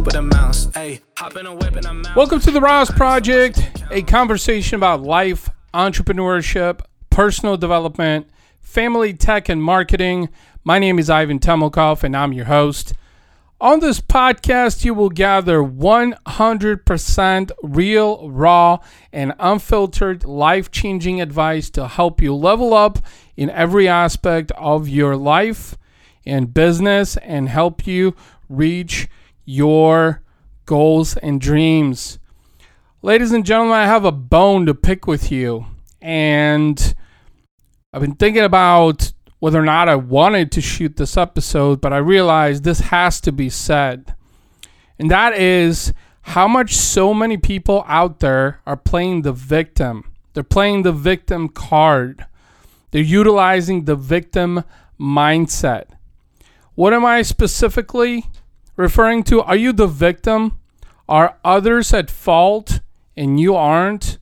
stupid amounts. A whip and. Welcome to the RAS Project, a conversation about life, entrepreneurship, personal development, family tech, and marketing. My name is Ivan Temelkov, and I'm your host. On this podcast, you will gather 100% real, raw, and unfiltered life changing advice to help you level up in every aspect of your life and business and help you reach your goals and dreams. Ladies and gentlemen, I have a bone to pick with you, and I've been thinking about whether or not I wanted to shoot this episode, but I realized this has to be said. And that is how much so many people out there are playing the victim. They're playing the victim card. They're utilizing the victim mindset. What am I specifically referring to? Are you the victim? Are others at fault and you aren't?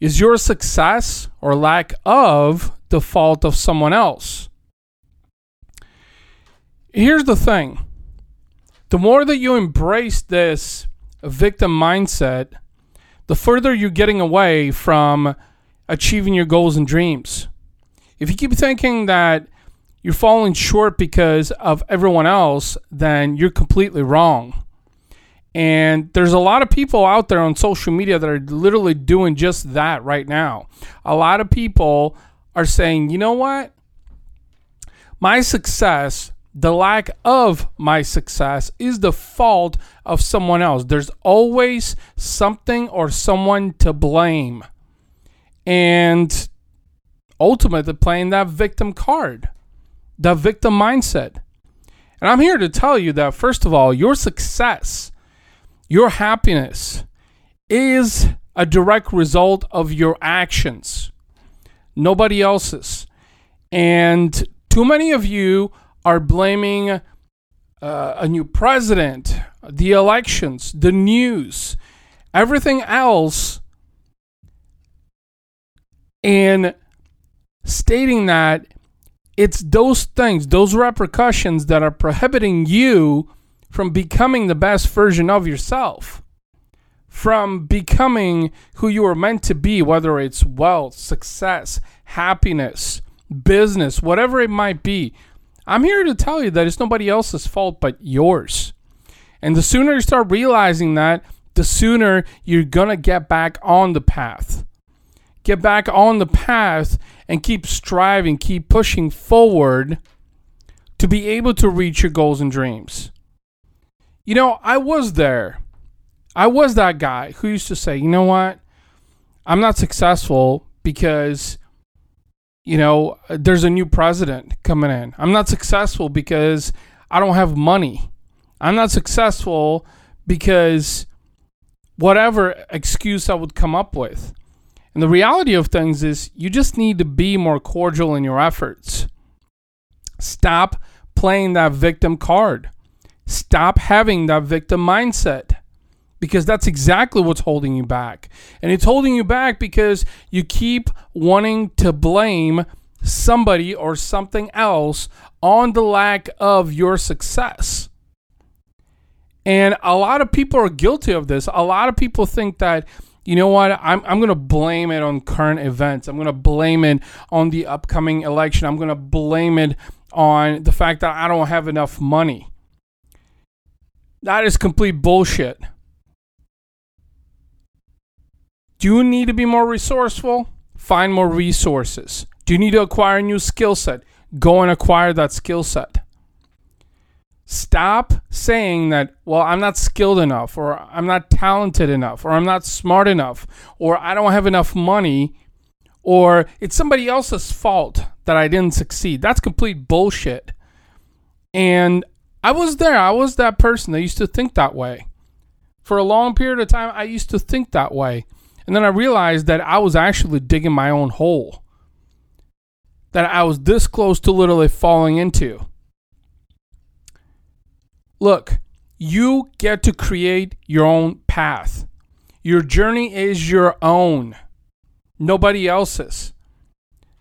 Is your success or lack of the fault of someone else? Here's the thing the more that you embrace this victim mindset, the further you're getting away from achieving your goals and dreams. If you keep thinking that you're falling short because of everyone else, then you're completely wrong. And there's a lot of people out there on social media that are literally doing just that right now. A lot of people are saying, you know what? My success, the lack of my success, is the fault of someone else. There's always something or someone to blame. And ultimately, playing that victim card, the victim mindset. And I'm here to tell you that, first of all, your success your happiness is a direct result of your actions, nobody else's. And too many of you are blaming uh, a new president, the elections, the news, everything else, and stating that it's those things, those repercussions that are prohibiting you from becoming the best version of yourself, from becoming who you are meant to be, whether it's wealth, success, happiness, business, whatever it might be. I'm here to tell you that it's nobody else's fault but yours. And the sooner you start realizing that, the sooner you're going to get back on the path. Get back on the path and keep striving, keep pushing forward to be able to reach your goals and dreams. You know, I was there. I was that guy who used to say, you know what? I'm not successful because, you know, there's a new president coming in. I'm not successful because I don't have money. I'm not successful because whatever excuse I would come up with. And the reality of things is you just need to be more cordial in your efforts. Stop playing that victim card. Stop having that victim mindset because that's exactly what's holding you back. And it's holding you back because you keep wanting to blame somebody or something else on the lack of your success. And a lot of people are guilty of this. A lot of people think that, you know what, I'm, I'm going to blame it on current events. I'm going to blame it on the upcoming election. I'm going to blame it on the fact that I don't have enough money. That is complete bullshit. Do you need to be more resourceful? Find more resources. Do you need to acquire a new skill set? Go and acquire that skill set. Stop saying that, well, I'm not skilled enough, or I'm not talented enough, or I'm not smart enough, or I don't have enough money, or it's somebody else's fault that I didn't succeed. That's complete bullshit. And I was there. I was that person that used to think that way. For a long period of time, I used to think that way. And then I realized that I was actually digging my own hole. That I was this close to literally falling into. Look, you get to create your own path. Your journey is your own, nobody else's.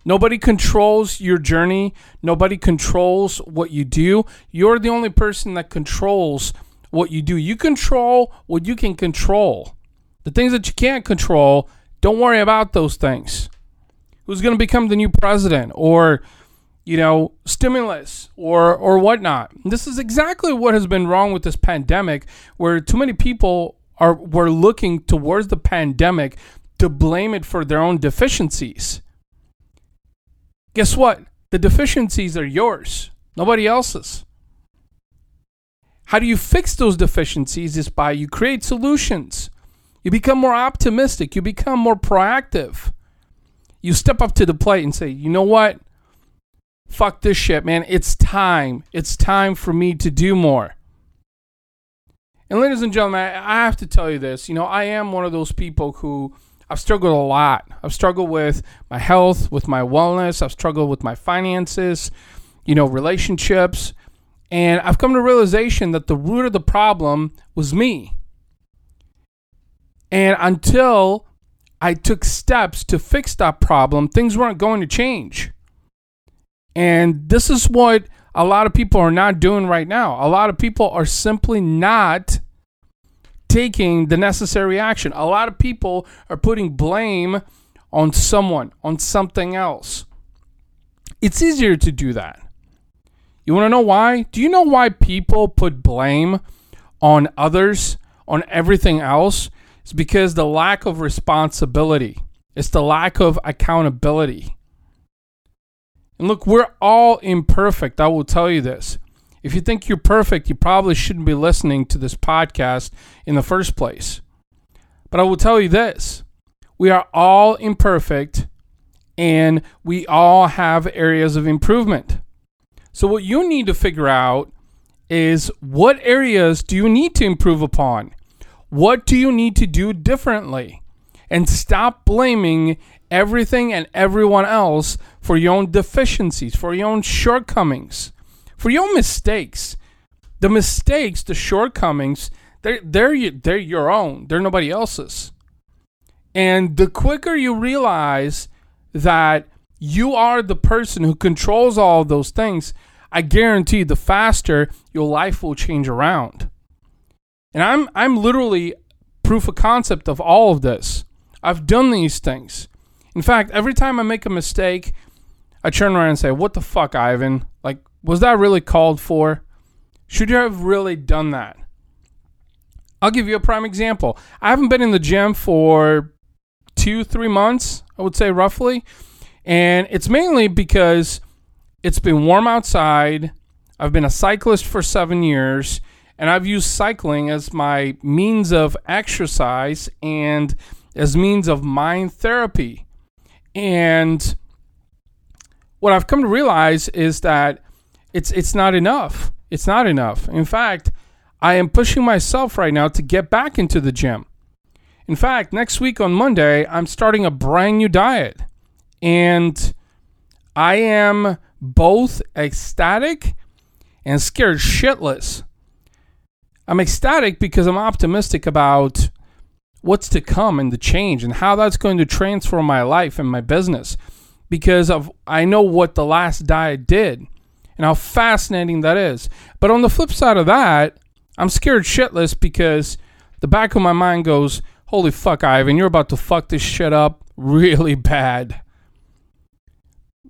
Nobody controls your journey. Nobody controls what you do. You're the only person that controls what you do. You control what you can control. The things that you can't control, don't worry about those things. Who's going to become the new president or you know, stimulus or or whatnot. This is exactly what has been wrong with this pandemic, where too many people are were looking towards the pandemic to blame it for their own deficiencies. Guess what? The deficiencies are yours, nobody else's. How do you fix those deficiencies? Is by you create solutions. You become more optimistic. You become more proactive. You step up to the plate and say, you know what? Fuck this shit, man. It's time. It's time for me to do more. And ladies and gentlemen, I have to tell you this. You know, I am one of those people who I've struggled a lot. I've struggled with my health, with my wellness. I've struggled with my finances, you know, relationships. And I've come to realization that the root of the problem was me. And until I took steps to fix that problem, things weren't going to change. And this is what a lot of people are not doing right now. A lot of people are simply not taking the necessary action. A lot of people are putting blame on someone, on something else. It's easier to do that. You want to know why? Do you know why people put blame on others, on everything else? It's because the lack of responsibility. It's the lack of accountability. Look, we're all imperfect. I will tell you this. If you think you're perfect, you probably shouldn't be listening to this podcast in the first place. But I will tell you this we are all imperfect and we all have areas of improvement. So, what you need to figure out is what areas do you need to improve upon? What do you need to do differently? And stop blaming everything and everyone else for your own deficiencies, for your own shortcomings for your mistakes. The mistakes, the shortcomings, they're, they're, they're your own, they're nobody else's. And the quicker you realize that you are the person who controls all of those things, I guarantee the faster your life will change around. And I'm I'm literally proof of concept of all of this. I've done these things. In fact, every time I make a mistake, I turn around and say, "What the fuck, Ivan? Like was that really called for? Should you have really done that? I'll give you a prime example. I haven't been in the gym for two, three months, I would say roughly. And it's mainly because it's been warm outside. I've been a cyclist for seven years, and I've used cycling as my means of exercise and as means of mind therapy. And what I've come to realize is that it's it's not enough. It's not enough. In fact, I am pushing myself right now to get back into the gym. In fact, next week on Monday, I'm starting a brand new diet. And I am both ecstatic and scared shitless. I'm ecstatic because I'm optimistic about what's to come and the change and how that's going to transform my life and my business because of I know what the last diet did and how fascinating that is. But on the flip side of that, I'm scared shitless because the back of my mind goes, Holy fuck, Ivan, you're about to fuck this shit up really bad.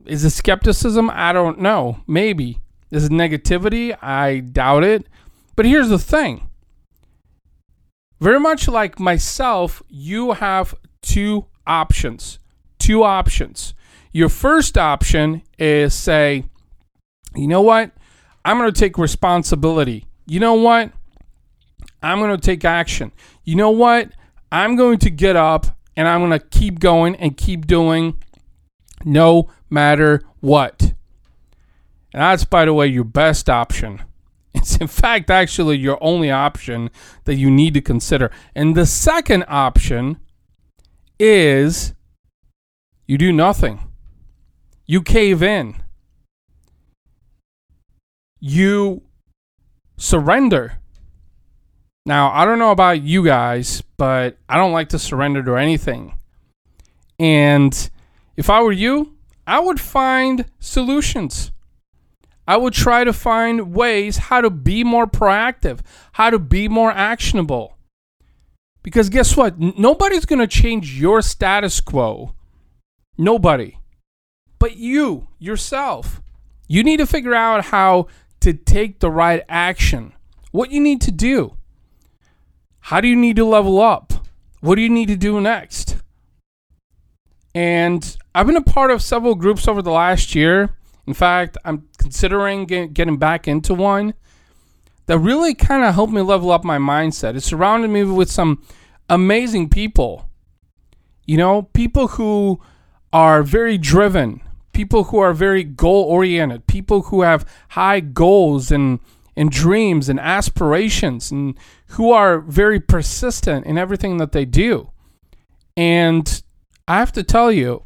Is it skepticism? I don't know. Maybe. Is it negativity? I doubt it. But here's the thing very much like myself, you have two options. Two options. Your first option is say, you know what? I'm going to take responsibility. You know what? I'm going to take action. You know what? I'm going to get up and I'm going to keep going and keep doing no matter what. And that's, by the way, your best option. It's, in fact, actually your only option that you need to consider. And the second option is you do nothing, you cave in you surrender. Now, I don't know about you guys, but I don't like to surrender to anything. And if I were you, I would find solutions. I will try to find ways how to be more proactive, how to be more actionable. Because guess what? Nobody's going to change your status quo. Nobody. But you, yourself. You need to figure out how to take the right action. What you need to do. How do you need to level up? What do you need to do next? And I've been a part of several groups over the last year. In fact, I'm considering get, getting back into one that really kind of helped me level up my mindset. It surrounded me with some amazing people. You know, people who are very driven, people who are very goal oriented, people who have high goals and and dreams and aspirations and who are very persistent in everything that they do. And I have to tell you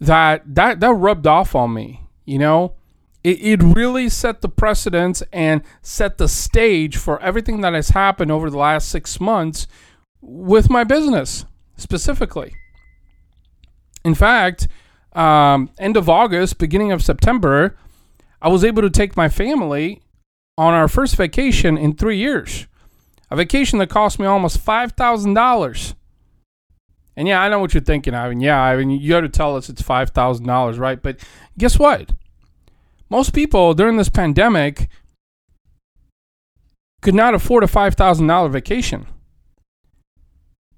that that that rubbed off on me, you know? It, it really set the precedence and set the stage for everything that has happened over the last six months with my business specifically. In fact, um, end of August, beginning of September, I was able to take my family on our first vacation in three years. A vacation that cost me almost five thousand dollars. And yeah, I know what you're thinking, Ivan. Yeah, I mean, you got to tell us it's five thousand dollars, right? But guess what? Most people during this pandemic could not afford a five thousand dollar vacation.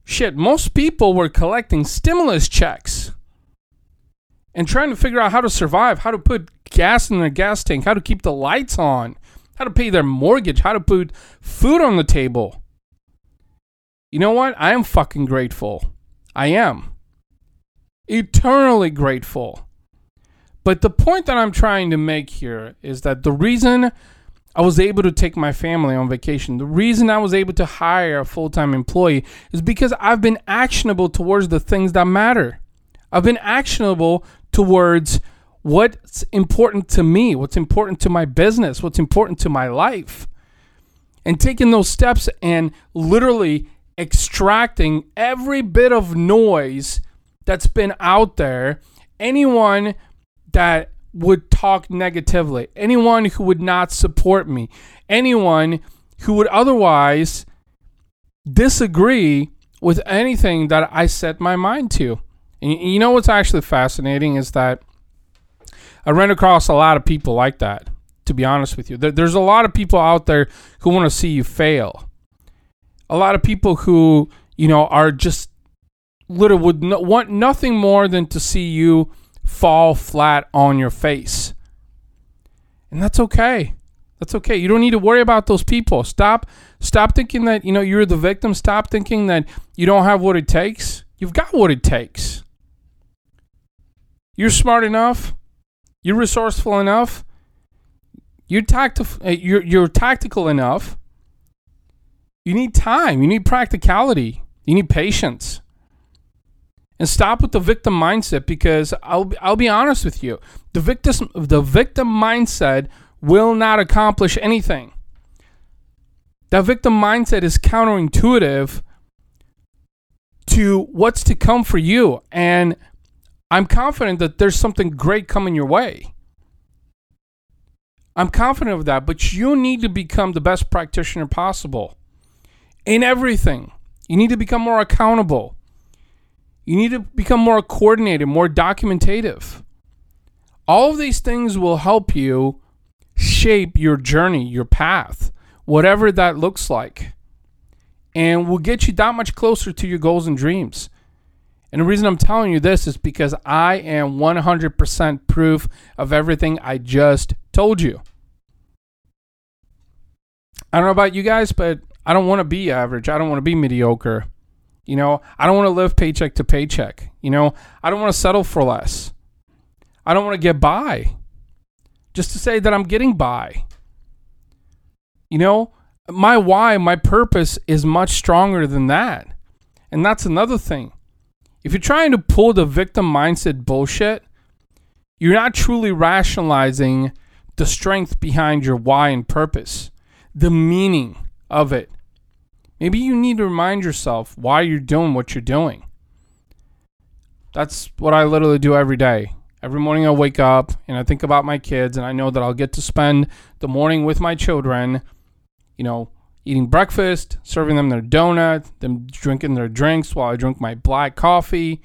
Shit, most people were collecting stimulus checks and trying to figure out how to survive, how to put gas in their gas tank, how to keep the lights on, how to pay their mortgage, how to put food on the table. You know what? I am fucking grateful. I am. Eternally grateful. But the point that I'm trying to make here is that the reason I was able to take my family on vacation, the reason I was able to hire a full time employee is because I've been actionable towards the things that matter. I've been actionable towards what's important to me, what's important to my business, what's important to my life. And taking those steps and literally extracting every bit of noise that's been out there, anyone that would talk negatively, anyone who would not support me, anyone who would otherwise disagree with anything that I set my mind to. And you know what's actually fascinating is that I run across a lot of people like that, to be honest with you. There's a lot of people out there who want to see you fail. A lot of people who, you know, are just literally would no, want nothing more than to see you fall flat on your face. And that's okay. That's okay. You don't need to worry about those people. Stop stop thinking that, you know, you're the victim. Stop thinking that you don't have what it takes. You've got what it takes. You're smart enough. You're resourceful enough. You're tacti- uh, you're you're tactical enough. You need time. You need practicality. You need patience. And stop with the victim mindset because I'll I'll be honest with you. The victim the victim mindset will not accomplish anything. That victim mindset is counterintuitive to what's to come for you and I'm confident that there's something great coming your way. I'm confident of that, but you need to become the best practitioner possible in everything. You need to become more accountable. You need to become more coordinated, more documentative. All of these things will help you shape your journey, your path, whatever that looks like, and will get you that much closer to your goals and dreams. And the reason I'm telling you this is because I am 100% proof of everything I just told you. I don't know about you guys, but I don't want to be average. I don't want to be mediocre. You know, I don't want to live paycheck to paycheck. You know, I don't want to settle for less. I don't want to get by just to say that I'm getting by. You know, my why, my purpose is much stronger than that. And that's another thing. If you're trying to pull the victim mindset bullshit, you're not truly rationalizing the strength behind your why and purpose, the meaning of it. Maybe you need to remind yourself why you're doing what you're doing. That's what I literally do every day. Every morning I wake up and I think about my kids, and I know that I'll get to spend the morning with my children, you know, eating breakfast, serving them their donut, them drinking their drinks while I drink my black coffee,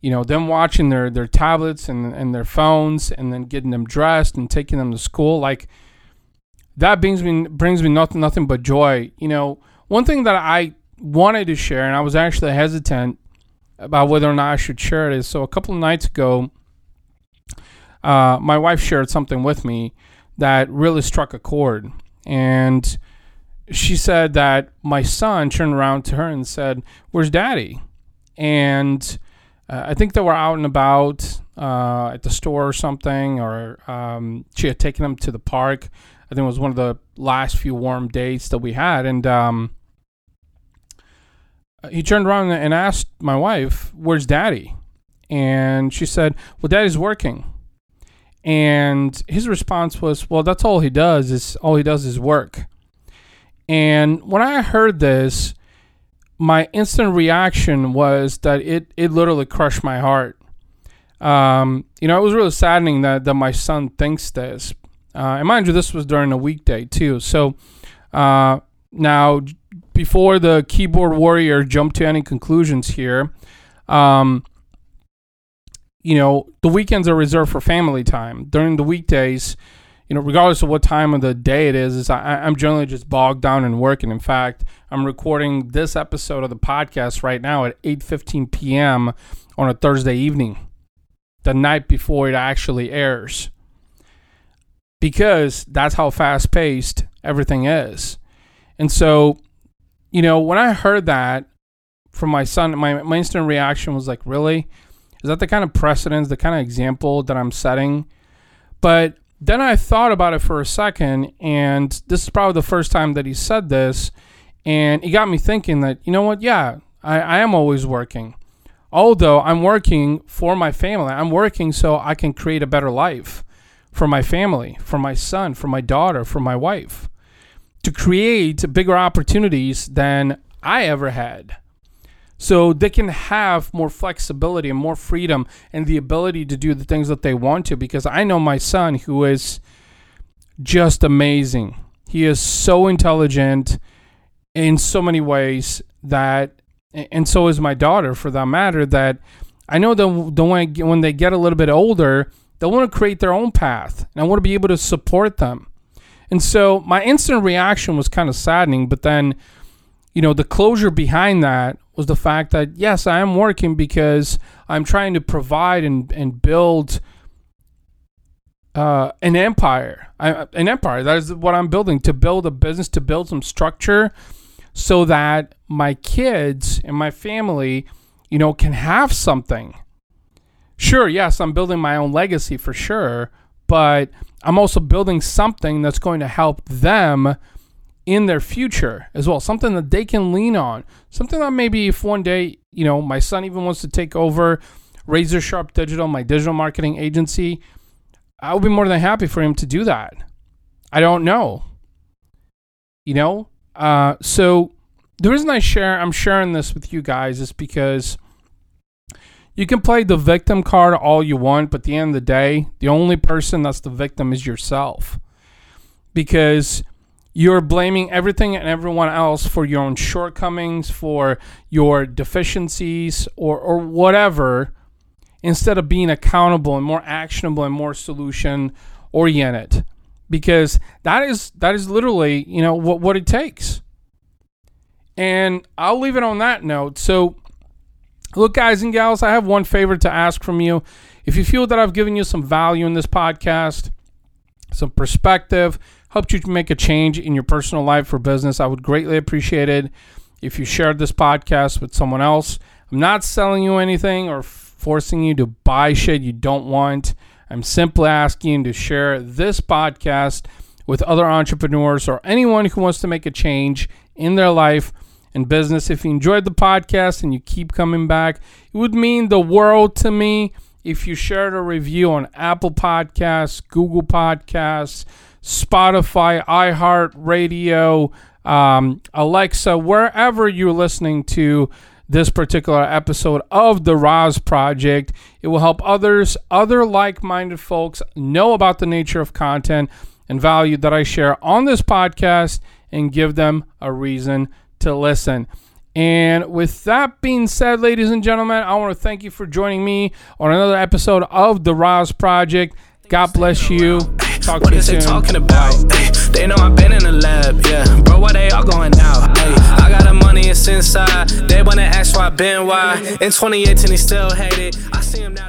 you know, them watching their, their tablets and, and their phones, and then getting them dressed and taking them to school. Like, that brings me brings me nothing nothing but joy. You know, one thing that I wanted to share, and I was actually hesitant about whether or not I should share it, is so a couple of nights ago, uh, my wife shared something with me that really struck a chord, and she said that my son turned around to her and said, "Where's Daddy?" And uh, I think they were out and about uh, at the store or something, or um, she had taken him to the park. I think it was one of the last few warm days that we had, and um, he turned around and asked my wife, "Where's Daddy?" And she said, "Well, Daddy's working." And his response was, "Well, that's all he does. Is all he does is work." And when I heard this, my instant reaction was that it it literally crushed my heart. Um, you know, it was really saddening that that my son thinks this. Uh, and mind you, this was during a weekday too. So uh, now, before the keyboard warrior jumped to any conclusions here, um, you know, the weekends are reserved for family time. During the weekdays, you know, regardless of what time of the day it is, is I, I'm generally just bogged down in work. And in fact, I'm recording this episode of the podcast right now at 8:15 p.m. on a Thursday evening, the night before it actually airs because that's how fast paced everything is. And so, you know, when I heard that from my son, my, my instant reaction was like, really? Is that the kind of precedence, the kind of example that I'm setting? But then I thought about it for a second, and this is probably the first time that he said this. And it got me thinking that, you know what? Yeah, I, I am always working. Although I'm working for my family, I'm working so I can create a better life for my family, for my son, for my daughter, for my wife, to create bigger opportunities than I ever had. So they can have more flexibility and more freedom and the ability to do the things that they want to because I know my son who is just amazing. He is so intelligent in so many ways that and so is my daughter for that matter that I know that when, when they get a little bit older, they want to create their own path, and I want to be able to support them. And so my instant reaction was kind of saddening, but then, you know, the closure behind that was the fact that yes, I am working because I'm trying to provide and, and build uh, an empire. I, an empire. That is what I'm building to build a business, to build some structure so that my kids and my family, you know, can have something sure, yes, I'm building my own legacy for sure, but I'm also building something that's going to help them in their future as well, something that they can lean on, something that maybe if one day, you know, my son even wants to take over Razor Sharp Digital, my digital marketing agency, I would be more than happy for him to do that. I don't know. You know? Uh, so the reason I share I'm sharing this with you guys is because you can play the victim card all you want, but at the end of the day, the only person that's the victim is yourself. Because you're blaming everything and everyone else for your own shortcomings, for your deficiencies, or, or whatever, instead of being accountable and more actionable and more solution oriented. Because that is that is literally, you know, what, what it takes. And I'll leave it on that note. So Look, guys and gals, I have one favor to ask from you. If you feel that I've given you some value in this podcast, some perspective, helped you to make a change in your personal life or business, I would greatly appreciate it if you shared this podcast with someone else. I'm not selling you anything or forcing you to buy shit you don't want. I'm simply asking to share this podcast with other entrepreneurs or anyone who wants to make a change in their life and business. If you enjoyed the podcast and you keep coming back, it would mean the world to me if you shared a review on Apple Podcasts, Google Podcasts, Spotify, iHeartRadio, um, Alexa, wherever you're listening to this particular episode of the RAS Project. It will help others, other like minded folks, know about the nature of content and value that I share on this podcast and give them a reason to listen. And with that being said, ladies and gentlemen, I want to thank you for joining me on another episode of the RAS Project. God bless you. Talk What to you is they talking about? Ay, they know I've been in the lab, yeah. Bro, why they all going out? Ay, I got the money, it's inside. They wanna ask why I been why. In 2018, he still hate it. I see him now.